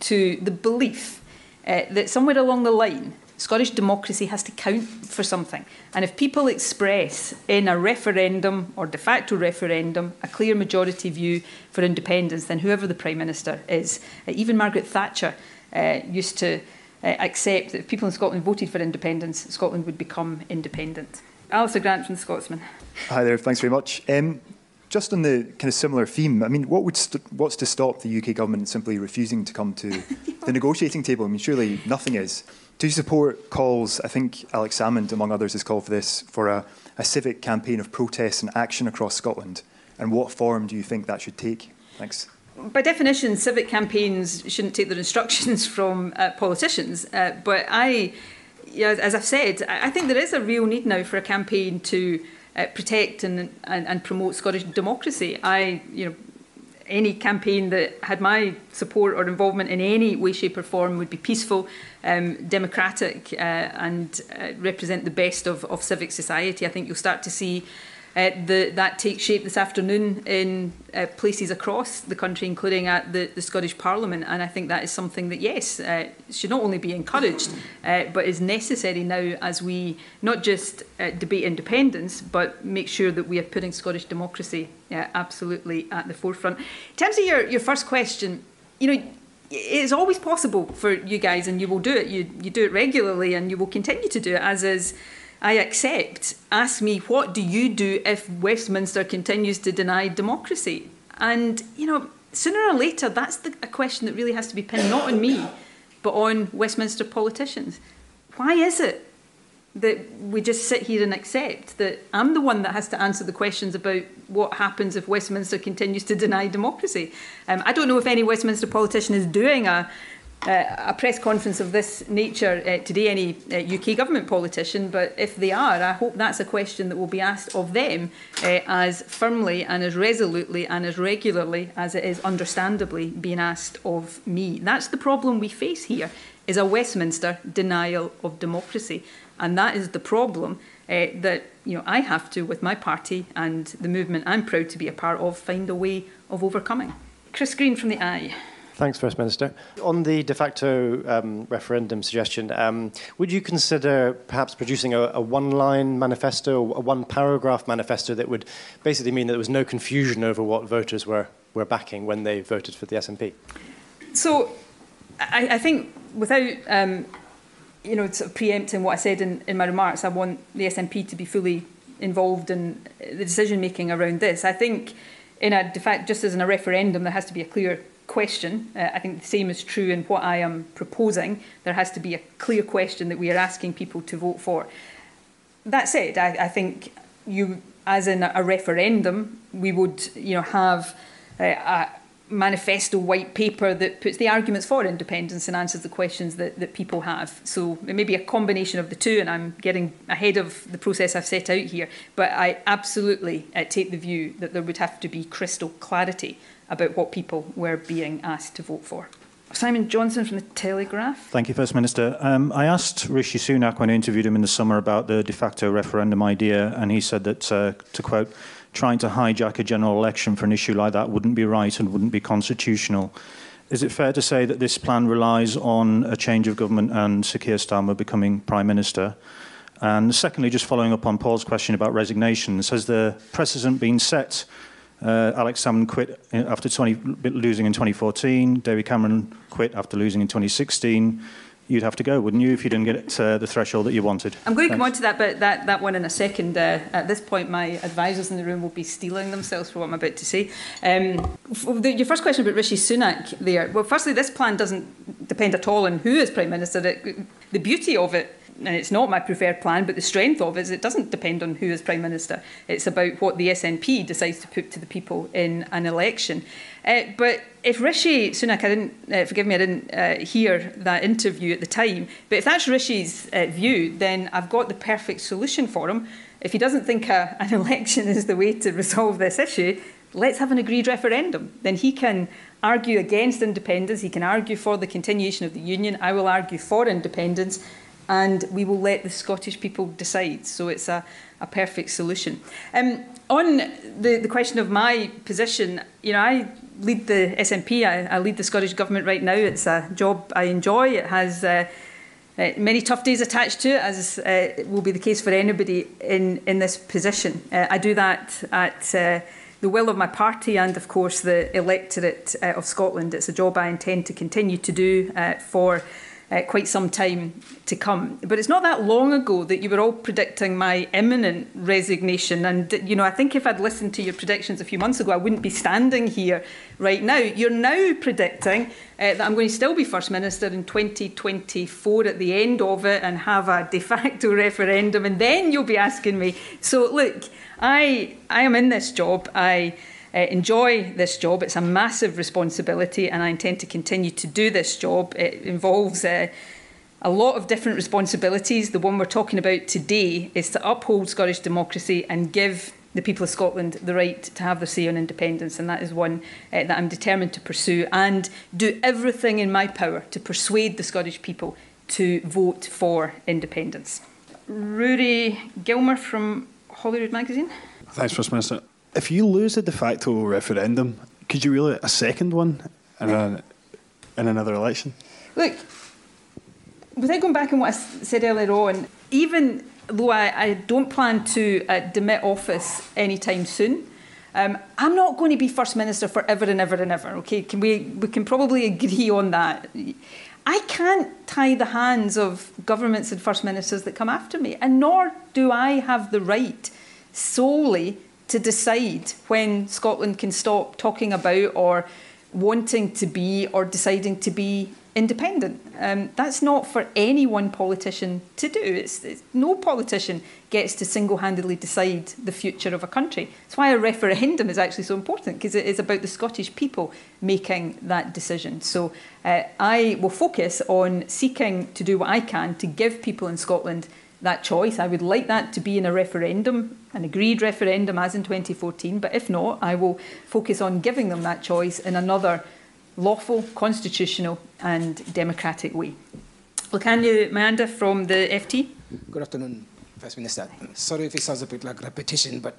to the belief uh, that somewhere along the line, Scottish democracy has to count for something. And if people express in a referendum or de facto referendum a clear majority view for independence, then whoever the Prime Minister is, uh, even Margaret Thatcher uh, used to uh, accept that if people in Scotland voted for independence, Scotland would become independent. Alistair Grant from the Scotsman. Hi there, thanks very much. Um, just on the kind of similar theme, I mean, what would what's to stop the UK government simply refusing to come to the negotiating table? I mean, surely nothing is. Do you support calls, I think Alex Salmond, among others, has called for this, for a, a civic campaign of protest and action across Scotland? And what form do you think that should take? Thanks. By definition, civic campaigns shouldn't take their instructions from uh, politicians. Uh, but I, you know, as I've said, I think there is a real need now for a campaign to uh, protect and, and, and promote Scottish democracy. I, you know, any campaign that had my support or involvement in any way, shape, or form would be peaceful, um, democratic, uh, and uh, represent the best of, of civic society. I think you'll start to see uh, the, that takes shape this afternoon in uh, places across the country, including at the, the Scottish Parliament. And I think that is something that, yes, uh, should not only be encouraged, uh, but is necessary now as we not just uh, debate independence, but make sure that we are putting Scottish democracy absolutely at the forefront. In terms of your, your first question, you know, it's always possible for you guys, and you will do it. You, you do it regularly, and you will continue to do it, as is I accept. Ask me, what do you do if Westminster continues to deny democracy? And, you know, sooner or later, that's the, a question that really has to be pinned not on me, but on Westminster politicians. Why is it that we just sit here and accept that I'm the one that has to answer the questions about what happens if Westminster continues to deny democracy? Um, I don't know if any Westminster politician is doing a a press conference of this nature uh, today, any uh, UK government politician, but if they are, I hope that's a question that will be asked of them uh, as firmly and as resolutely and as regularly as it is understandably being asked of me. That's the problem we face here, is a Westminster denial of democracy. And that is the problem uh, that you know, I have to, with my party and the movement I'm proud to be a part of, find a way of overcoming. Chris Green from the i. Thanks, First Minister. On the de facto um, referendum suggestion, um, would you consider perhaps producing a, a one line manifesto, a one paragraph manifesto that would basically mean that there was no confusion over what voters were, were backing when they voted for the SNP? So I, I think without um, you know, sort of preempting what I said in, in my remarks, I want the SNP to be fully involved in the decision making around this. I think in a de facto, just as in a referendum, there has to be a clear question. Uh, I think the same is true in what I am proposing. There has to be a clear question that we are asking people to vote for. That said, I, I think you, as in a referendum, we would, you know, have uh, a manifesto white paper that puts the arguments for independence and answers the questions that, that people have. So it may be a combination of the two, and I'm getting ahead of the process I've set out here. But I absolutely uh, take the view that there would have to be crystal clarity about what people were being asked to vote for. Simon Johnson from the Telegraph. Thank you, First Minister. Um, I asked Rishi Sunak when I interviewed him in the summer about the de facto referendum idea, and he said that, uh, to quote, trying to hijack a general election for an issue like that wouldn't be right and wouldn't be constitutional. Is it fair to say that this plan relies on a change of government and Sir Keir Starmer becoming Prime Minister? And secondly, just following up on Paul's question about resignations, has the precedent been set uh, Alex Salmond quit after 20, losing in 2014. David Cameron quit after losing in 2016. You'd have to go, wouldn't you, if you didn't get uh, the threshold that you wanted? I'm going to Thanks. come on to that, but that, that one in a second. Uh, at this point, my advisors in the room will be steeling themselves for what I'm about to say. Um, the, your first question about Rishi Sunak there. Well, firstly, this plan doesn't depend at all on who is Prime Minister. It, the beauty of it and it's not my preferred plan, but the strength of it is it doesn't depend on who is Prime Minister. It's about what the SNP decides to put to the people in an election. Uh, but if Rishi Sunak, I didn't, uh, forgive me, I didn't uh, hear that interview at the time, but if that's Rishi's uh, view, then I've got the perfect solution for him. If he doesn't think a, an election is the way to resolve this issue, let's have an agreed referendum. Then he can argue against independence, he can argue for the continuation of the union, I will argue for independence and we will let the Scottish people decide. So it's a, a perfect solution. Um, on the, the question of my position, you know, I lead the SNP, I, I lead the Scottish Government right now. It's a job I enjoy. It has uh, uh, many tough days attached to it, as uh, will be the case for anybody in, in this position. Uh, I do that at uh, the will of my party and, of course, the electorate uh, of Scotland. It's a job I intend to continue to do uh, for uh, quite some time to come. But it's not that long ago that you were all predicting my imminent resignation. And, you know, I think if I'd listened to your predictions a few months ago, I wouldn't be standing here right now. You're now predicting uh, that I'm going to still be First Minister in 2024 at the end of it and have a de facto referendum. And then you'll be asking me. So, look, I, I am in this job. I uh, enjoy this job. It's a massive responsibility, and I intend to continue to do this job. It involves uh, a lot of different responsibilities. The one we're talking about today is to uphold Scottish democracy and give the people of Scotland the right to have their say on independence, and that is one uh, that I'm determined to pursue and do everything in my power to persuade the Scottish people to vote for independence. Rory Gilmer from Holyrood Magazine. Thanks, First Minister. If you lose a de facto referendum, could you rule a second one in, a, in another election? Look, without going back on what I said earlier on, even though I, I don't plan to uh, demit office anytime soon, um, I'm not going to be First Minister forever and ever and ever. Okay, can we, we can probably agree on that. I can't tie the hands of governments and First Ministers that come after me, and nor do I have the right solely to decide when Scotland can stop talking about or wanting to be or deciding to be independent. Um, that's not for any one politician to do. It's, it's, no politician gets to single-handedly decide the future of a country. That's why a referendum is actually so important because it is about the Scottish people making that decision. So uh, I will focus on seeking to do what I can to give people in Scotland that choice. I would like that to be in a referendum, an agreed referendum as in 2014, but if not, I will focus on giving them that choice in another lawful, constitutional and democratic way. Lukanyo Mnyanda from the FT. Good afternoon, First Minister. Sorry if it sounds a bit like repetition, but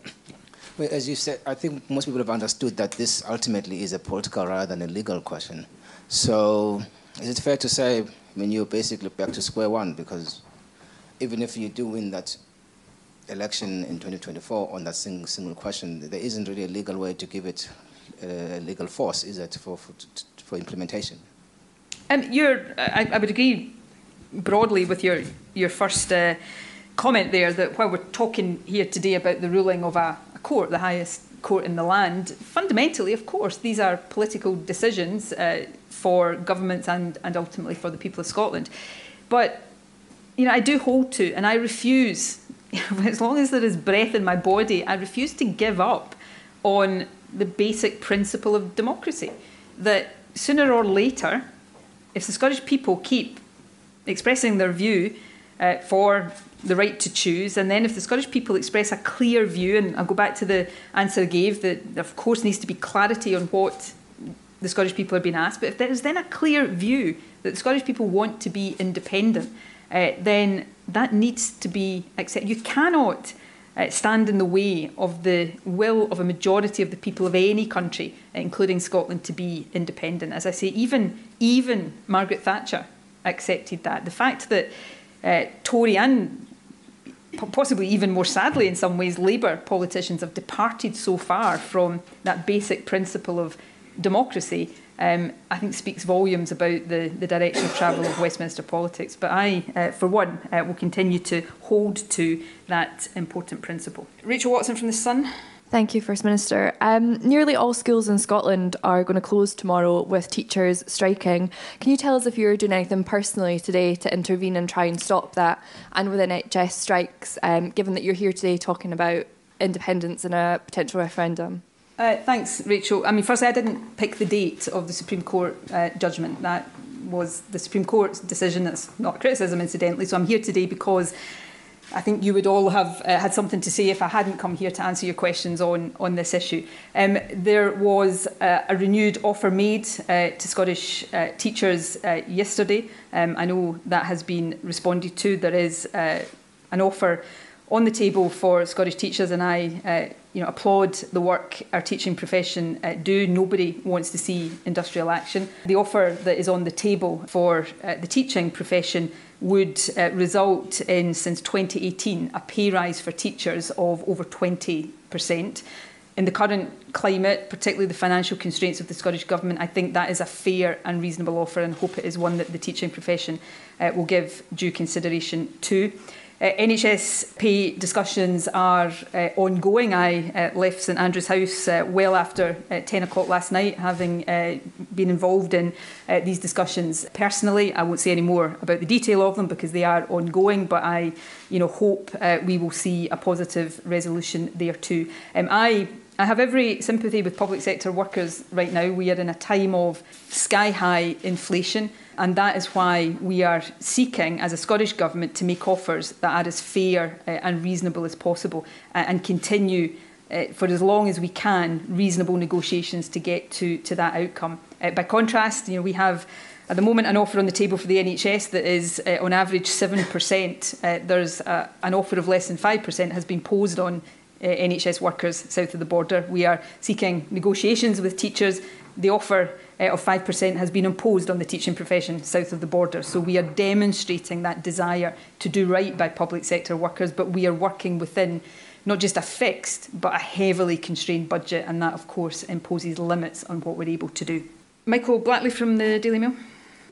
as you said, I think most people have understood that this ultimately is a political rather than a legal question. So is it fair to say, I mean, you're basically back to square one because even if you do win that election in 2024 on that single, single question, there isn't really a legal way to give it uh, legal force, is it, for, for, for implementation? Um, you're, I, I would agree broadly with your, your first uh, comment there that while we're talking here today about the ruling of a, a court, the highest court in the land, fundamentally, of course, these are political decisions uh, for governments and, and ultimately for the people of Scotland. But you know, I do hold to, and I refuse, as long as there is breath in my body, I refuse to give up on the basic principle of democracy. That sooner or later, if the Scottish people keep expressing their view uh, for the right to choose, and then if the Scottish people express a clear view, and I'll go back to the answer I gave, that of course needs to be clarity on what the Scottish people are being asked, but if there is then a clear view that the Scottish people want to be independent, uh, then that needs to be accepted. You cannot uh, stand in the way of the will of a majority of the people of any country, including Scotland, to be independent. As I say, even even Margaret Thatcher accepted that. The fact that uh, Tory and possibly even more sadly in some ways Labour politicians have departed so far from that basic principle of democracy um, I think speaks volumes about the, the direction of travel of Westminster politics. But I, uh, for one, uh, will continue to hold to that important principle. Rachel Watson from The Sun. Thank you, First Minister. Um, nearly all schools in Scotland are going to close tomorrow with teachers striking. Can you tell us if you're doing anything personally today to intervene and try and stop that? And with NHS strikes, um, given that you're here today talking about independence and a potential referendum? Uh, thanks, Rachel. I mean, firstly, I didn't pick the date of the Supreme Court uh, judgment. That was the Supreme Court's decision. That's not criticism, incidentally. So I'm here today because I think you would all have uh, had something to say if I hadn't come here to answer your questions on, on this issue. Um, there was uh, a renewed offer made uh, to Scottish uh, teachers yesterday. Um, I know that has been responded to. There is an offer on the table for Scottish teachers, and I you know, applaud the work our teaching profession uh, do. Nobody wants to see industrial action. The offer that is on the table for uh, the teaching profession would uh, result in, since 2018, a pay rise for teachers of over 20%. In the current climate, particularly the financial constraints of the Scottish Government, I think that is a fair and reasonable offer and hope it is one that the teaching profession uh, will give due consideration to. Uh, NHS pay discussions are uh, ongoing. I uh, left St Andrew's House uh, well after uh, 10 o'clock last night, having uh, been involved in these discussions personally. I won't say any more about the detail of them because they are ongoing, but I you know, hope we will see a positive resolution there too. Um, I I have every sympathy with public sector workers right now. We are in a time of sky high inflation. And that is why we are seeking, as a Scottish Government, to make offers that are as fair uh, and reasonable as possible uh, and continue uh, for as long as we can, reasonable negotiations to get to, to that outcome. Uh, by contrast, you know, we have at the moment an offer on the table for the NHS that is uh, on average 7%. Uh, there's an offer of less than 5% has been posed on uh, NHS workers south of the border. We are seeking negotiations with teachers. The offer uh, of 5% has been imposed on the teaching profession south of the border. So we are demonstrating that desire to do right by public sector workers, but we are working within not just a fixed, but a heavily constrained budget, and that, of course, imposes limits on what we're able to do. Michael Blackley from the Daily Mail.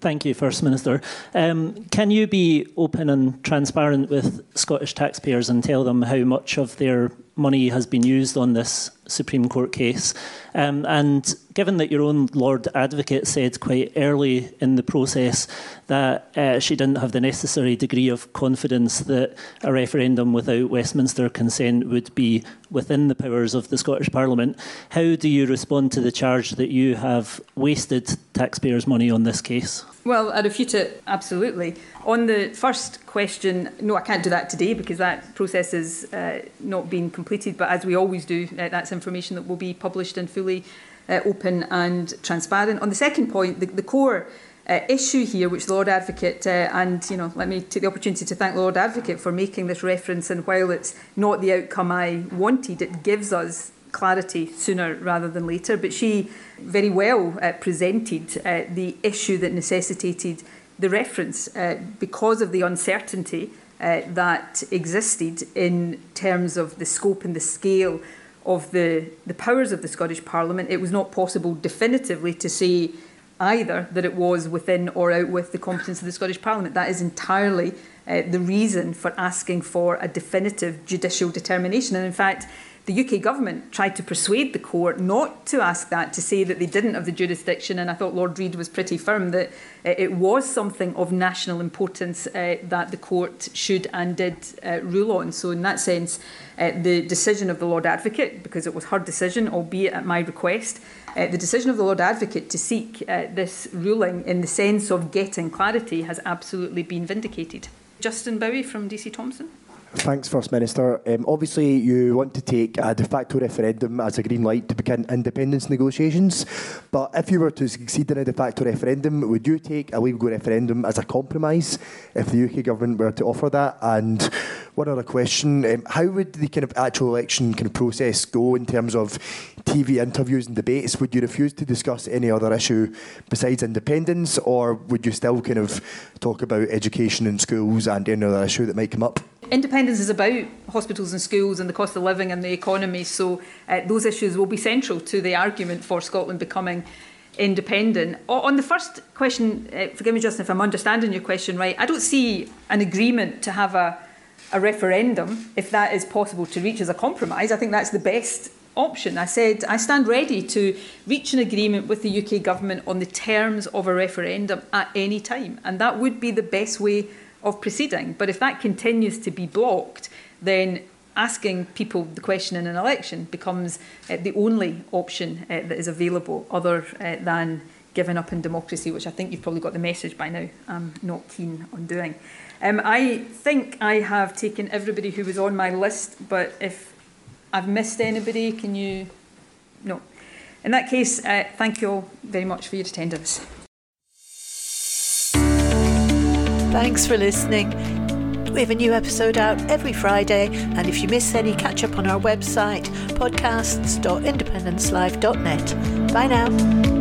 Thank you, First Minister. Um, can you be open and transparent with Scottish taxpayers and tell them how much of their money has been used on this Supreme Court case? Um, and given that your own Lord Advocate said quite early in the process that uh, she didn't have the necessary degree of confidence that a referendum without Westminster consent would be within the powers of the Scottish Parliament, how do you respond to the charge that you have wasted taxpayers' money on this case? Well, I refute it absolutely. On the first question, no, I can't do that today because that process has uh, not been completed. But as we always do, uh, that's information that will be published and fully uh, open and transparent. On the second point, the, the core uh, issue here, which the Lord Advocate, uh, and you know, let me take the opportunity to thank the Lord Advocate for making this reference. And while it's not the outcome I wanted, it gives us clarity sooner rather than later. But she very well uh, presented uh, the issue that necessitated the reference uh, because of the uncertainty uh, that existed in terms of the scope and the scale of the, the powers of the Scottish Parliament. It was not possible definitively to say either that it was within or out with the competence of the Scottish Parliament. That is entirely uh, the reason for asking for a definitive judicial determination. And in fact, the UK government tried to persuade the court not to ask that, to say that they didn't have the jurisdiction. And I thought Lord Reed was pretty firm that uh, it was something of national importance uh, that the court should and did uh, rule on. So, in that sense, uh, the decision of the Lord Advocate, because it was her decision, albeit at my request, uh, the decision of the Lord Advocate to seek uh, this ruling in the sense of getting clarity has absolutely been vindicated. Justin Bowie from DC Thomson. Thanks, First Minister. Um, obviously, you want to take a de facto referendum as a green light to begin independence negotiations. But if you were to succeed in a de facto referendum, would you take a legal referendum as a compromise if the UK government were to offer that? And one other question: um, How would the kind of actual election kind of process go in terms of TV interviews and debates? Would you refuse to discuss any other issue besides independence, or would you still kind of talk about education in schools and any other issue that might come up? Independence is about hospitals and schools and the cost of living and the economy, so uh, those issues will be central to the argument for Scotland becoming independent. On the first question, uh, forgive me, Justin, if I'm understanding your question right, I don't see an agreement to have a, a referendum, if that is possible to reach as a compromise. I think that's the best option. I said I stand ready to reach an agreement with the UK government on the terms of a referendum at any time, and that would be the best way of proceeding. But if that continues to be blocked, then asking people the question in an election becomes uh, the only option uh, that is available other uh, than giving up in democracy, which I think you've probably got the message by now. I'm not keen on doing. Um, I think I have taken everybody who was on my list, but if I've missed anybody, can you? No. In that case, uh, thank you all very much for your attendance. Thanks for listening. We have a new episode out every Friday, and if you miss any, catch up on our website podcasts.independencelive.net. Bye now.